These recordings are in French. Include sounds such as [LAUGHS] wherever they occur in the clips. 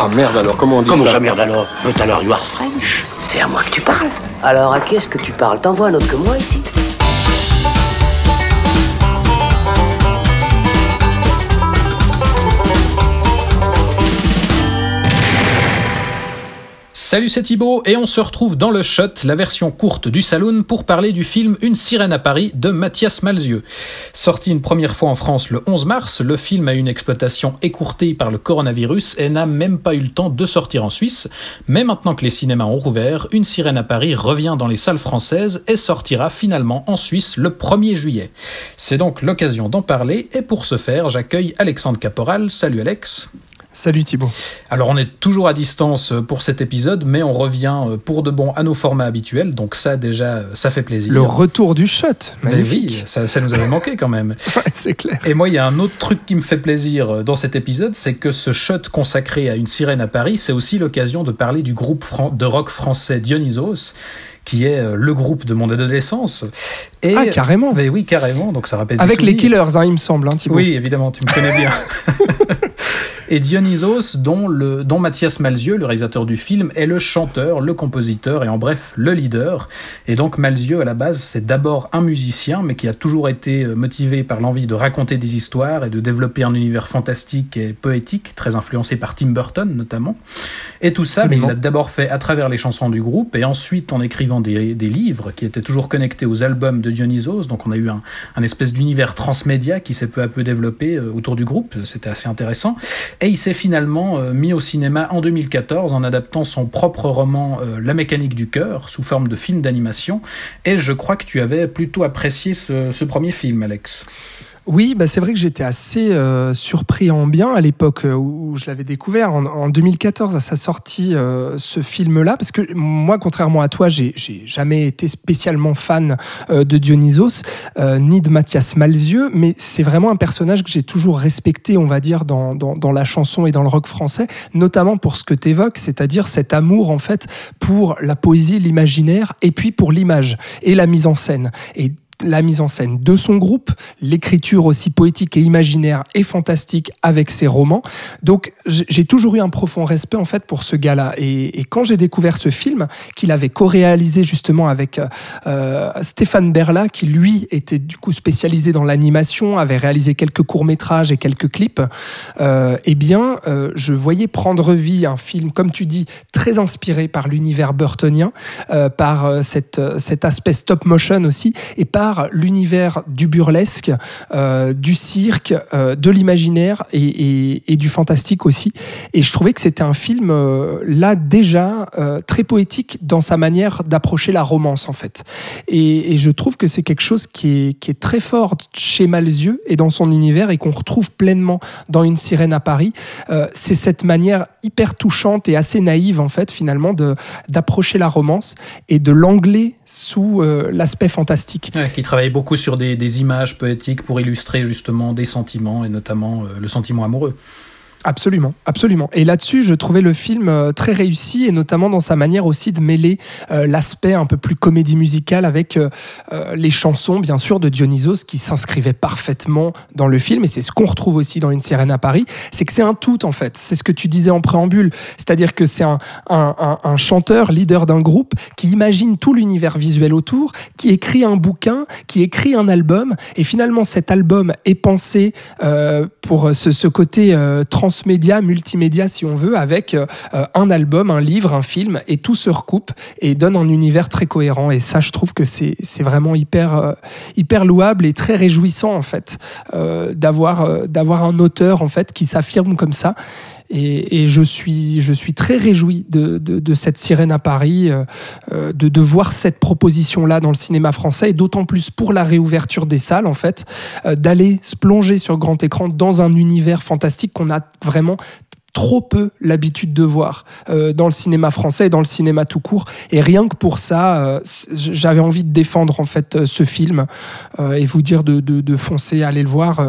Ah merde alors, comment on dit Comment ça ça, merde alors? But alors you are French. C'est à moi que tu parles. Alors à qui est-ce que tu parles? T'envoies un autre que moi ici? Salut, c'est Thibaut et on se retrouve dans le Shot, la version courte du Saloon, pour parler du film Une sirène à Paris de Mathias Malzieu. Sorti une première fois en France le 11 mars, le film a une exploitation écourtée par le coronavirus et n'a même pas eu le temps de sortir en Suisse. Mais maintenant que les cinémas ont rouvert, Une sirène à Paris revient dans les salles françaises et sortira finalement en Suisse le 1er juillet. C'est donc l'occasion d'en parler et pour ce faire, j'accueille Alexandre Caporal. Salut Alex. Salut Thibaut. Alors on est toujours à distance pour cet épisode, mais on revient pour de bon à nos formats habituels, donc ça déjà, ça fait plaisir. Le retour du shot, Ben magnifique. oui, ça, ça nous avait manqué quand même. [LAUGHS] Ouais, c'est clair. Et moi, il y a un autre truc qui me fait plaisir dans cet épisode, c'est que ce shot consacré à une sirène à Paris, c'est aussi l'occasion de parler du groupe de rock français Dionysos, qui est euh, le groupe de mon adolescence. Et, Ah, carrément. Ben oui, carrément, donc ça rappelle Avec les. Killers, hein, il me semble, hein, Thibaut. Oui, évidemment, tu me connais bien. [LAUGHS] Et Dionysos, dont, le, dont Mathias Malzieu, le réalisateur du film, est le chanteur, le compositeur et en bref le leader. Et donc Malzieu, à la base, c'est d'abord un musicien, mais qui a toujours été euh, motivé par l'envie de raconter des histoires et de développer un univers fantastique et poétique, très influencé par Tim Burton notamment. Et tout ça, mais il l'a d'abord fait à travers les chansons du groupe et ensuite en écrivant des, des livres qui étaient toujours connectés aux albums de Dionysos. Donc on a eu un, un espèce d'univers transmédia qui s'est peu à peu développé euh, autour du groupe. C'était assez intéressant. Et il s'est finalement euh, mis au cinéma en 2014 en adaptant son propre roman euh, La mécanique du cœur sous forme de film d'animation. Et je crois que tu avais plutôt apprécié ce, ce premier film, Alex. Oui, bah c'est vrai que j'étais assez euh, surpris en bien à l'époque euh, où je l'avais découvert, en, en 2014, à sa sortie, euh, ce film-là, parce que moi, contrairement à toi, j'ai jamais été spécialement fan euh, de Dionysos, euh, ni de Mathias Malzieu, mais c'est vraiment un personnage que j'ai toujours respecté, on va dire, dans, dans, dans la chanson et dans le rock français, notamment pour ce que tu évoques, c'est-à-dire cet amour, en fait, pour la poésie, l'imaginaire, et puis pour l'image et la mise en scène. Et la mise en scène de son groupe, l'écriture aussi poétique et imaginaire et fantastique avec ses romans. Donc j'ai toujours eu un profond respect en fait pour ce gars-là. Et, quand j'ai découvert ce film, qu'il avait co-réalisé justement avec euh, Stéphane Berla, qui lui était du coup spécialisé dans l'animation, avait réalisé quelques courts-métrages et quelques clips, euh, eh bien euh, je voyais prendre vie un film, comme tu dis, très inspiré par l'univers burtonien, euh, par euh, cette, euh, cet aspect stop motion aussi, et par l'univers du burlesque, euh, du cirque, euh, de l'imaginaire et, du fantastique aussi. Et je trouvais que c'était un film, euh, là déjà, très poétique dans sa manière d'approcher la romance en fait. Et, je trouve que c'est quelque chose qui est, très fort chez Malzieu et dans son univers et qu'on retrouve pleinement dans Une sirène à Paris. C'est cette manière hyper touchante et assez naïve en fait finalement d'approcher la romance et de l'angler sous euh, l'aspect fantastique. Qui travaille beaucoup sur des, des images poétiques pour illustrer justement des sentiments et notamment euh, le sentiment amoureux. Absolument, absolument. Et là-dessus, je trouvais le film euh, très réussi, et notamment dans sa manière aussi de mêler euh, l'aspect un peu plus comédie musicale avec euh, les chansons, bien sûr, de Dionysos, qui s'inscrivaient parfaitement dans le film. Et c'est ce qu'on retrouve aussi dans Une sirène à Paris, c'est que c'est un tout, en fait. C'est ce que tu disais en préambule, c'est-à-dire que c'est un, chanteur, leader d'un groupe, qui imagine tout l'univers visuel autour, qui écrit un bouquin, qui écrit un album, et finalement, cet album est pensé pour ce, ce côté euh, transmédia, multimédia si on veut, avec euh, un album, un livre, un film, et tout se recoupe et donne un univers très cohérent. Et ça, je trouve que c'est vraiment hyper, euh, hyper louable et très réjouissant en fait euh, d'avoir d'avoir un auteur en fait qui s'affirme comme ça. Et, je, suis, je suis très réjoui de, de, de cette sirène à Paris, euh, euh, de, de voir cette proposition-là dans le cinéma français, et d'autant plus pour la réouverture des salles, en fait, euh, d'aller se plonger sur grand écran dans un univers fantastique qu'on a vraiment trop peu l'habitude de voir euh, dans le cinéma français et dans le cinéma tout court. Et rien que pour ça, euh, j'avais envie de défendre en fait euh, ce film euh, et vous dire de, de, de foncer, aller le voir,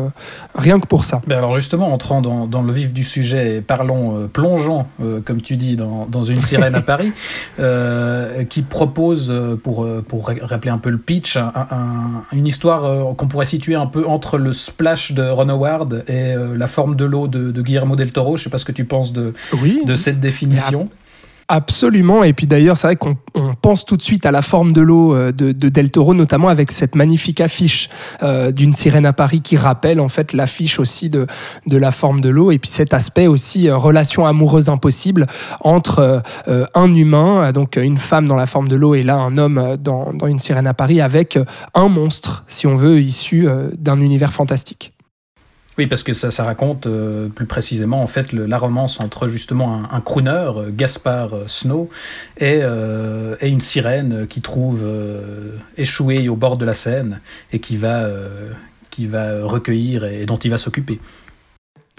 rien que pour ça. Ben alors justement, entrant dans, dans le vif du sujet, et parlons, plongeons, comme tu dis, dans, dans une sirène à Paris, [LAUGHS] qui propose, pour, pour ra- rappeler un peu le pitch, un- un- une histoire qu'on pourrait situer un peu entre le splash de Ron Howard et la forme de l'eau de, de Guillermo del Toro. Je sais pas ce que tu tu penses de, de cette définition. Absolument. Et puis d'ailleurs, c'est vrai qu'on pense tout de suite à la forme de l'eau euh, de, Del Toro, notamment avec cette magnifique affiche euh, d'une sirène à Paris qui rappelle en fait l'affiche aussi de, de la forme de l'eau. Et puis cet aspect aussi euh, relation amoureuse impossible entre un humain, donc une femme dans la forme de l'eau, et là un homme dans, dans une sirène à Paris avec un monstre, si on veut, issu d'un univers fantastique. Oui, parce que ça, raconte euh, plus précisément en fait la romance entre justement un, crooner, euh, Gaspard euh, Snow, et, et, une sirène qui trouve échouée au bord de la Seine et qui va, qui va recueillir et dont il va s'occuper.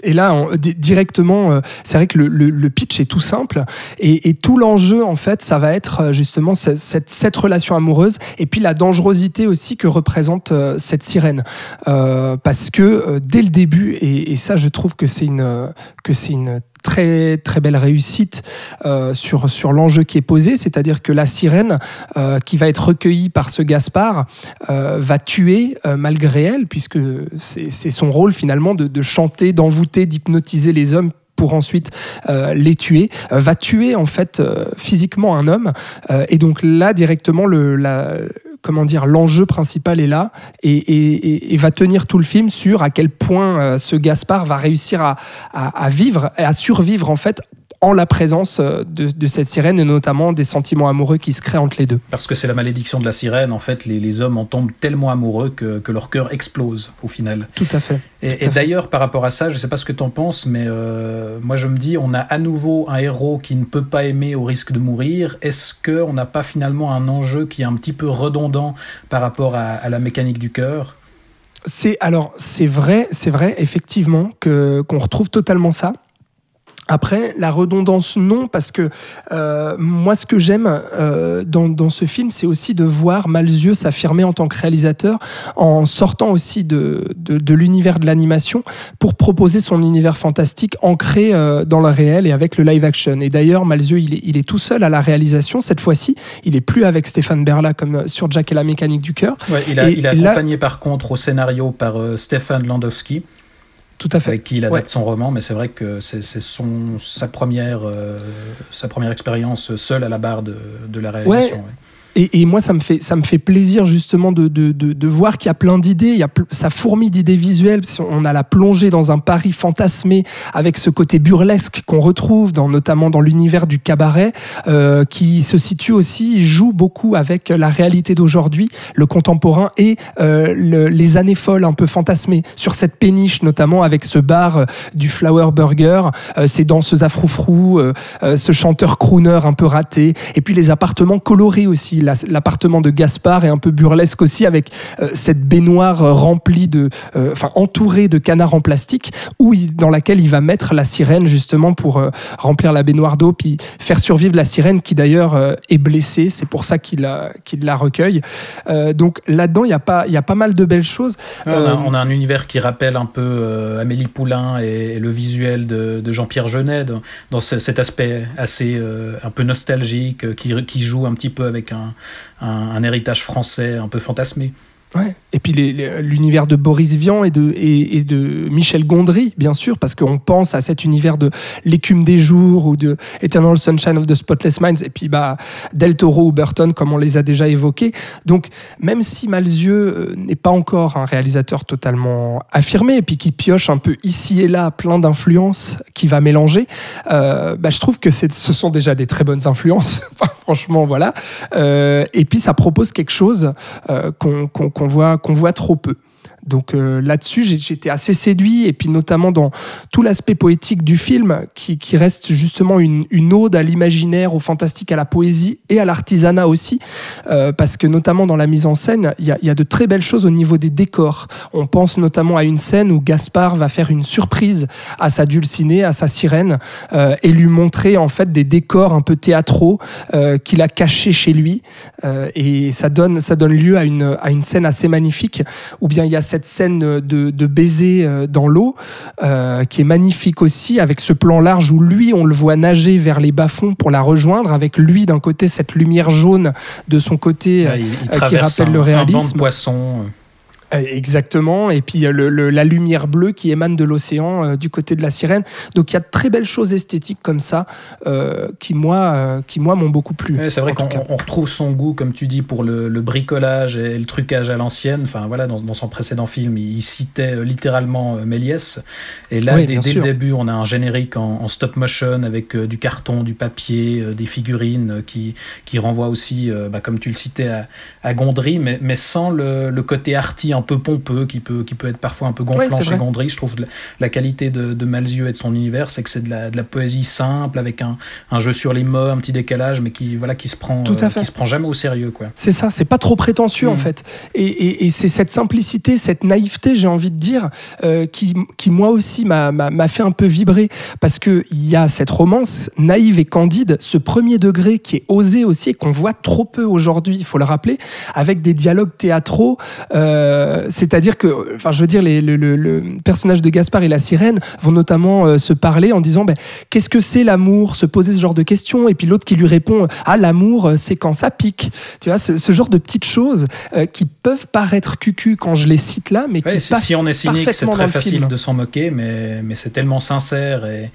Et là, directement, euh, c'est vrai que le, pitch est tout simple et, tout l'enjeu, en fait, ça va être euh, justement cette, cette, relation amoureuse et puis la dangerosité aussi que représente euh, cette sirène. parce que dès le début, et, et ça, je trouve que c'est une, que c'est une très très belle réussite euh, sur sur l'enjeu qui est posé, c'est-à-dire que la sirène euh, qui va être recueillie par ce Gaspard euh, va tuer malgré elle, puisque c'est son rôle finalement de, de chanter, d'envoûter, d'hypnotiser les hommes pour ensuite les tuer, va tuer en fait physiquement un homme. et donc là directement le, la, comment dire, l'enjeu principal est là et, va tenir tout le film sur à quel point euh, ce Gaspard va réussir à, à, vivre et à survivre en fait en la présence euh, de, cette sirène et notamment des sentiments amoureux qui se créent entre les deux. Parce que c'est la malédiction de la sirène, en fait, les, hommes en tombent tellement amoureux que, leur cœur explose au final. Tout à fait. Et, d'ailleurs, par rapport à ça, je ne sais pas ce que tu en penses, mais euh, moi je me dis, on a à nouveau un héros qui ne peut pas aimer au risque de mourir. Est-ce qu'on n'a pas finalement un enjeu qui est un petit peu redondant par rapport à, la mécanique du cœur? C'est alors c'est vrai, c'est vrai effectivement que qu'on retrouve totalement ça. Après, la redondance, non, parce que euh, moi, ce que j'aime euh, dans, ce film, c'est aussi de voir Malzieu s'affirmer en tant que réalisateur, en sortant aussi de, de, l'univers de l'animation, pour proposer son univers fantastique ancré euh, dans le réel et avec le live action. Et d'ailleurs, Malzieu, il est, il est, tout seul à la réalisation. Cette fois-ci, il est plus avec Stéphane Berla comme sur Jack et la mécanique du cœur. il, a, il accompagné par contre au scénario par Stéphane Landowski. Tout à fait. Avec qui il adapte son roman, mais c'est vrai que c'est son sa première euh, sa première expérience seule à la barre de, de la réalisation. Et, moi, ça me fait, ça me fait plaisir justement de, de, de, voir qu'il y a plein d'idées, il y a ça fourmille d'idées visuelles. On a la plongée dans un Paris fantasmé avec ce côté burlesque qu'on retrouve dans, notamment dans l'univers du cabaret, euh, qui se situe aussi, joue beaucoup avec la réalité d'aujourd'hui, le contemporain et euh, les années folles un peu fantasmées sur cette péniche notamment avec ce bar euh, du Flower Burger, euh, ces danseuses à froufrou, euh, euh, ce chanteur crooner un peu raté, et puis les appartements colorés aussi l'appartement de Gaspard est un peu burlesque aussi avec euh, cette baignoire euh, remplie de, euh, enfin entourée de canards en plastique, où dans laquelle il va mettre la sirène justement pour remplir la baignoire d'eau, puis faire survivre la sirène qui d'ailleurs est blessée. C'est pour ça qu'il la, recueille. donc là-dedans, il y a pas, il y a pas mal de belles choses. On a, un univers qui rappelle un peu Amélie Poulain et, le visuel de, Jean-Pierre Genet dans, cet aspect assez un peu nostalgique qui, qui joue un petit peu avec un, un, héritage français un peu fantasmé. Ouais. Et puis l'univers de Boris Vian et de, Michel Gondry, bien sûr, parce qu'on pense à cet univers de L'écume des jours ou de Eternal Sunshine of the Spotless Minds, et puis bah, Del Toro ou Burton, comme on les a déjà évoqués. Donc, même si Malzieu euh, n'est pas encore un réalisateur totalement affirmé, et puis qui pioche un peu ici et là plein d'influences qui va mélanger, euh, bah, je trouve que ce sont déjà des très bonnes influences. [LAUGHS] franchement, voilà. Euh, et puis, ça propose quelque chose qu'on voit qu'on voit trop peu. Donc euh, là-dessus, j'étais assez séduit, et puis notamment dans tout l'aspect poétique du film, qui, reste justement une, ode à l'imaginaire, au fantastique, à la poésie et à l'artisanat aussi, euh, parce que notamment dans la mise en scène, il y, a, de très belles choses au niveau des décors. On pense notamment à une scène où Gaspard va faire une surprise à sa dulcinée, à sa sirène, euh, et lui montrer en fait des décors un peu théâtraux qu'il a cachés chez lui, et ça donne, ça donne lieu à une, à une scène assez magnifique, où bien il y a cette scène de, baiser euh, dans l'eau, euh, qui est magnifique aussi, avec ce plan large où lui, on le voit nager vers les bas-fonds pour la rejoindre, avec lui d'un côté cette lumière jaune de son côté euh, qui rappelle le réalisme. Un banc de poissons. Exactement, et puis la lumière bleue qui émane de l'océan du côté de la sirène. Donc il y a de très belles choses esthétiques comme ça qui moi, qui moi m'ont beaucoup plu. c'est vrai qu'on retrouve son goût, comme tu dis, pour le, bricolage et le trucage à l'ancienne. Enfin voilà, dans, son précédent film, il citait littéralement Méliès. Et là, dès, le début, on a un générique en, stop motion avec du carton, du papier, des figurines qui, qui renvoient aussi, bah, comme tu le citais, à, Gondry, mais, mais sans le, le côté arty un peu pompeux qui peut, qui peut être parfois un peu gonflant chez Gondry. Je trouve la, qualité de, de, Malzieu et de son univers, c'est que c'est de la, de la, poésie simple avec un, un, jeu sur les mots, un petit décalage, mais qui voilà qui se prend, Tout à euh, fait. qui se prend jamais au sérieux quoi. C'est ça, c'est pas trop prétentieux en mm. fait. Et, et, et c'est cette simplicité, cette naïveté, j'ai envie de dire, euh, qui, qui moi aussi m'a fait un peu vibrer parce que il y a cette romance naïve et candide, ce premier degré qui est osé aussi et qu'on voit trop peu aujourd'hui, il faut le rappeler, avec des dialogues théâtraux. Euh, c'est-à-dire que, enfin, je veux dire, les, le, personnage de Gaspard et la sirène vont notamment euh, se parler en disant ben, qu'est-ce que c'est l'amour Se poser ce genre de questions. Et puis l'autre qui lui répond ah, l'amour, euh, c'est quand ça pique. Tu vois, ce, genre de petites choses qui peuvent paraître cucu quand je les cite là, mais qui passent Si on est cynique, c'est très facile de s'en moquer, mais, mais c'est tellement sincère et,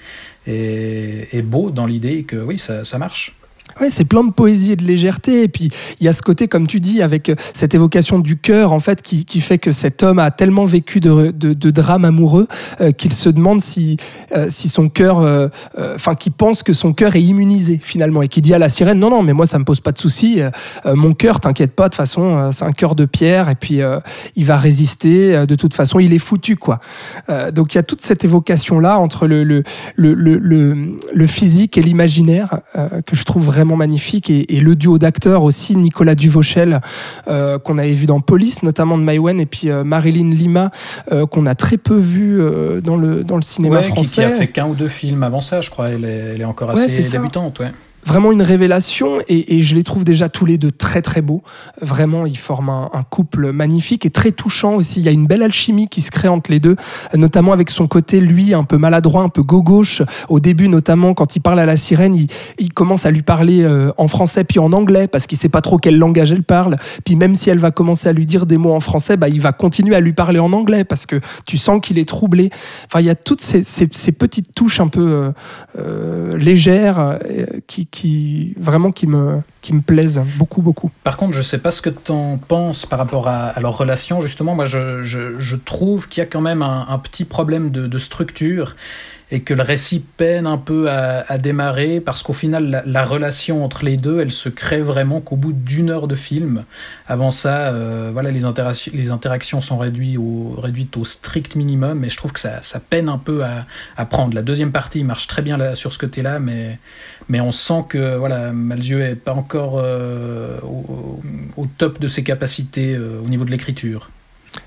et, beau dans l'idée que oui, ça, ça marche. Ouais, c'est plein de poésie et de légèreté. Et puis, il y a ce côté, comme tu dis, avec euh, cette évocation du cœur, en fait, qui, qui, fait que cet homme a tellement vécu de, de, drames amoureux euh, qu'il se demande si, euh, si son cœur, enfin, qu'il pense que son cœur est immunisé, finalement, et qui dit à la sirène, non, non, mais moi, ça me pose pas de souci. mon cœur, t'inquiète pas, de toute façon, c'est un cœur de pierre, et puis il va résister. de toute façon, il est foutu, quoi. donc, il y a toute cette évocation-là entre le, le, le, le physique et l'imaginaire que je trouve vraiment magnifique et, le duo d'acteurs aussi, Nicolas Duvauchel, euh, qu'on avait vu dans Police, notamment de Maïwen, et puis euh, Marilyn Lima, euh, qu'on a très peu vu dans, le, dans le cinéma français. Qui, a fait qu'un ou deux films avant ça, je crois. Elle est, elle est encore assez débutante. Ouais vraiment une révélation et, je les trouve déjà tous les deux très très beaux. Vraiment, ils forment un, couple magnifique et très touchant aussi. Il y a une belle alchimie qui se crée entre les deux, notamment avec son côté, lui, un peu maladroit, un peu gauche Au début, notamment, quand il parle à la sirène, il, commence à lui parler euh, en français puis en anglais parce qu'il sait pas trop quel langage elle parle. Puis même si elle va commencer à lui dire des mots en français, bah, il va continuer à lui parler en anglais parce que tu sens qu'il est troublé. Enfin, il y a toutes ces, petites touches un peu euh, euh, légères qui qui vraiment qui me qui me plaisent beaucoup beaucoup. Par contre, je sais pas ce que tu en penses par rapport à, leur relation. Justement, moi, je, je, trouve qu'il y a quand même un, petit problème de structure et que le récit peine un peu à, démarrer parce qu'au final la, relation entre les deux elle se crée vraiment qu'au bout d'une heure de film. Avant ça euh, voilà les, interactions, les interactions sont réduites au, réduites au strict minimum et je trouve que ça, ça peine un peu à, à, prendre. La deuxième partie marche très bien là, sur ce côté là mais, mais on sent que voilà Malzieu est pas encore euh, au, au, top de ses capacités euh, au niveau de l'écriture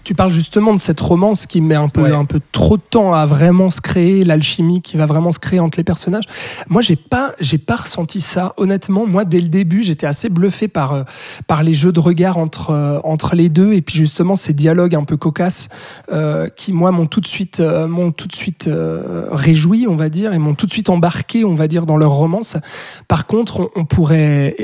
tu parles justement de cette romance qui met un peu, un peu trop de temps à vraiment se créer, l'alchimie qui va vraiment se créer entre les personnages. Moi, j'ai pas, j'ai pas ressenti ça. Honnêtement, moi, dès le début, j'étais assez bluffé par, euh, par les jeux de regard entre, euh, entre les deux et puis justement ces dialogues un peu cocasses euh, qui, moi, m'ont tout de suite, m'ont tout de suite réjoui, on va dire, et m'ont tout de suite embarqué, on va dire, dans leur romance. Par contre, on, pourrait,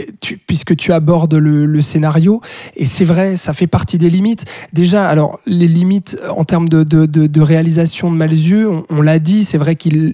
puisque tu abordes le, le scénario, et c'est vrai, ça fait partie des limites. Déjà, alors, les limites en termes de, réalisation de Malzieu, on, l'a dit, c'est vrai qu'il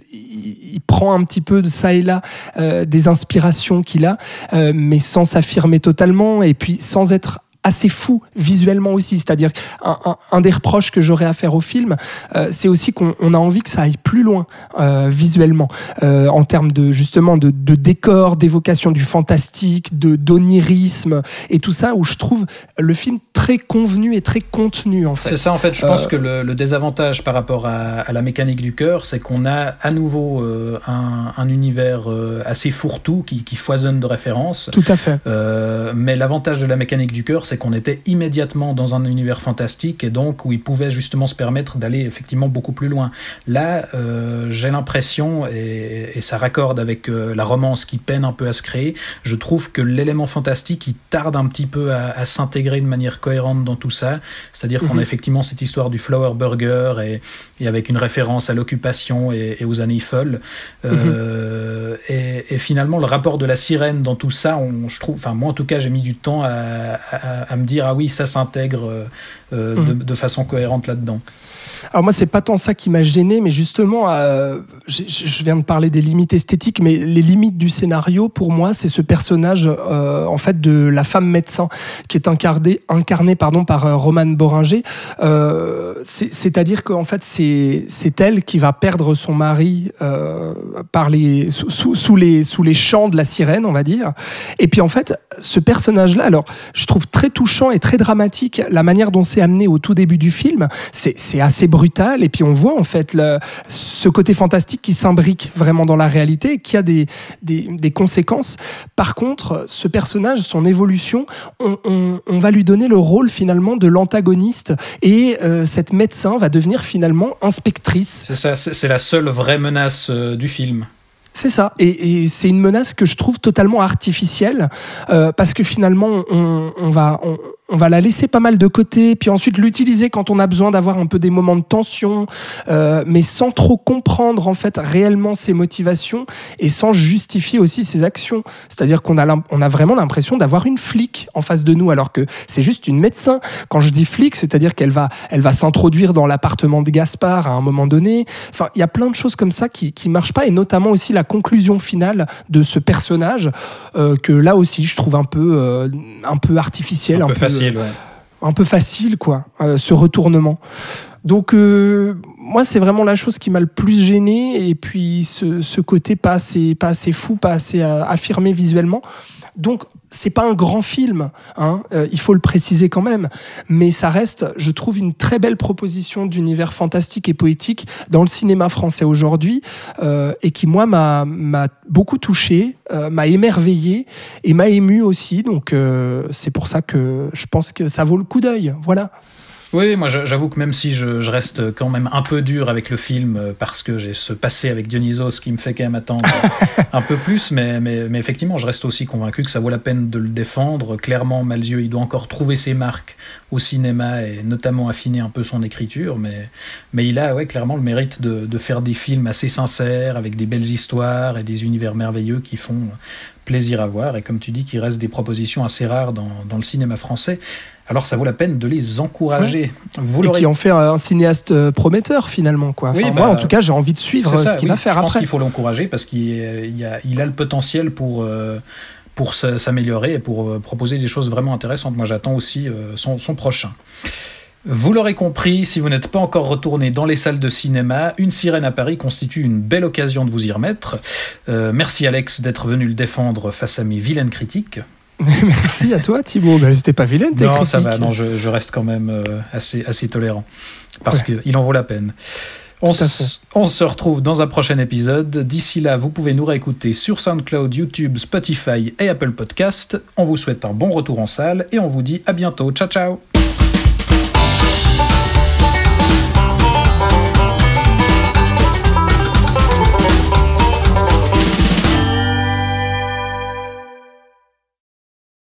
prend un petit peu de ça et là euh, des inspirations qu'il a, euh, mais sans s'affirmer totalement et puis sans être assez fou visuellement aussi. C'est-à-dire un, un, des reproches que j'aurais à faire au film, euh, c'est aussi qu'on a envie que ça aille plus loin euh, visuellement, euh, en termes de justement de, de décor, d'évocation du fantastique, de d'onirisme et tout ça, où je trouve le film très convenu et très contenu en fait. C'est ça en fait. Je pense que le, le, désavantage par rapport à, à la mécanique du cœur, c'est qu'on a à nouveau un, un, univers assez fourre-tout qui, qui, foisonne de références. Tout à fait. mais l'avantage de la mécanique du cœur, c'est qu'on était immédiatement dans un univers fantastique et donc où il pouvait justement se permettre d'aller effectivement beaucoup plus loin. Là, euh, j'ai l'impression, et, ça raccorde avec euh, la romance qui peine un peu à se créer, je trouve que l'élément fantastique, il tarde un petit peu à, s'intégrer de manière cohérente dans tout ça. C'est-à-dire qu'on a mhm. effectivement cette histoire du flower burger et, et avec une référence à l'occupation et, aux années folles. Euh, mhm. et, finalement, le rapport de la sirène dans tout ça, on, je trouve, enfin moi en tout cas, j'ai mis du temps à à, me dire ah oui ça s'intègre mmh. de, façon cohérente là-dedans. Alors moi, c'est pas tant ça qui m'a gêné, mais justement, euh, je viens de parler des limites esthétiques, mais les limites du scénario, pour moi, c'est ce personnage, euh, en fait, de la femme médecin, qui est incarné, incarné pardon, par euh, Romane Boringer. Euh, C'est-à-dire qu'en fait, c'est elle qui va perdre son mari euh, par les, sous, sous, les, sous les chants de la sirène, on va dire. Et puis, en fait, ce personnage-là, alors, je trouve très touchant et très dramatique la manière dont c'est amené au tout début du film. C'est assez brutal et puis on voit en fait le, ce côté fantastique qui s'imbrique vraiment dans la réalité, qui a des, des, des, conséquences. Par contre, ce personnage, son évolution, on, on, on va lui donner le rôle finalement de l'antagoniste et euh, cette médecin va devenir finalement inspectrice. C'est ça, c'est la seule vraie menace euh, du film. C'est ça, et, c'est une menace que je trouve totalement artificielle, euh, parce que finalement, on, on va, on, on va la laisser pas mal de côté, puis ensuite l'utiliser quand on a besoin d'avoir un peu des moments de tension, euh, mais sans trop comprendre en fait réellement ses motivations et sans justifier aussi ses actions. C'est-à-dire qu'on a, on a vraiment l'impression d'avoir une flic en face de nous, alors que c'est juste une médecin. Quand je dis flic, c'est-à-dire qu'elle va, elle va s'introduire dans l'appartement de Gaspard à un moment donné. Enfin, il y a plein de choses comme ça qui qui marchent pas, et notamment aussi la conclusion finale de ce personnage euh, que là aussi je trouve un peu euh, un peu artificiel, un, peu, facile un peu facile, quoi, euh, ce retournement. Donc, euh, moi, c'est vraiment la chose qui m'a le plus gêné. Et puis, ce, côté pas assez, pas assez fou, pas assez euh, affirmé visuellement. Donc, c'est pas un grand film, hein, euh, il faut le préciser quand même, mais ça reste, je trouve, une très belle proposition d'univers fantastique et poétique dans le cinéma français aujourd'hui, euh, et qui moi m'a beaucoup touché, euh, m'a émerveillé et m'a ému aussi. Donc c'est pour ça que je pense que ça vaut le coup d'œil. Voilà. Oui, moi j'avoue que même si je, reste quand même un peu dur avec le film euh, parce que j'ai ce passé avec Dionysos qui me fait quand même attendre [LAUGHS] un peu plus, mais, mais, mais, effectivement je reste aussi convaincu que ça vaut la peine de le défendre. Clairement, Malzieu, il doit encore trouver ses marques au cinéma et notamment affiner un peu son écriture, mais, mais il a ouais, clairement le mérite de, de faire des films assez sincères avec des belles histoires et des univers merveilleux qui font plaisir à voir et comme tu dis, qui reste des propositions assez rares dans, dans le cinéma français alors ça vaut la peine de les encourager. Vous et qui en fait un cinéaste euh, prometteur finalement. Quoi. moi, bah, en tout cas, j'ai envie de suivre ce qu'il va faire après. Je pense qu'il faut l'encourager parce qu'il a, il a le potentiel pour, euh, pour s'améliorer et pour euh, proposer des choses vraiment intéressantes. Moi, j'attends aussi son, son prochain. Vous l'aurez compris, si vous n'êtes pas encore retourné dans les salles de cinéma, Une sirène à Paris constitue une belle occasion de vous y remettre. merci Alex d'être venu le défendre face à mes vilaines critiques. [LAUGHS] Merci à toi, Thibaut. Ben, C'était pas vilain, tes Non, ça va. Non, je, je, reste quand même euh, assez, assez tolérant. Parce ouais. qu'il en vaut la peine. On, on, se retrouve dans un prochain épisode. D'ici là, vous pouvez nous réécouter sur SoundCloud, YouTube, Spotify et Apple Podcast. On vous souhaite un bon retour en salle et on vous dit à bientôt. Ciao, ciao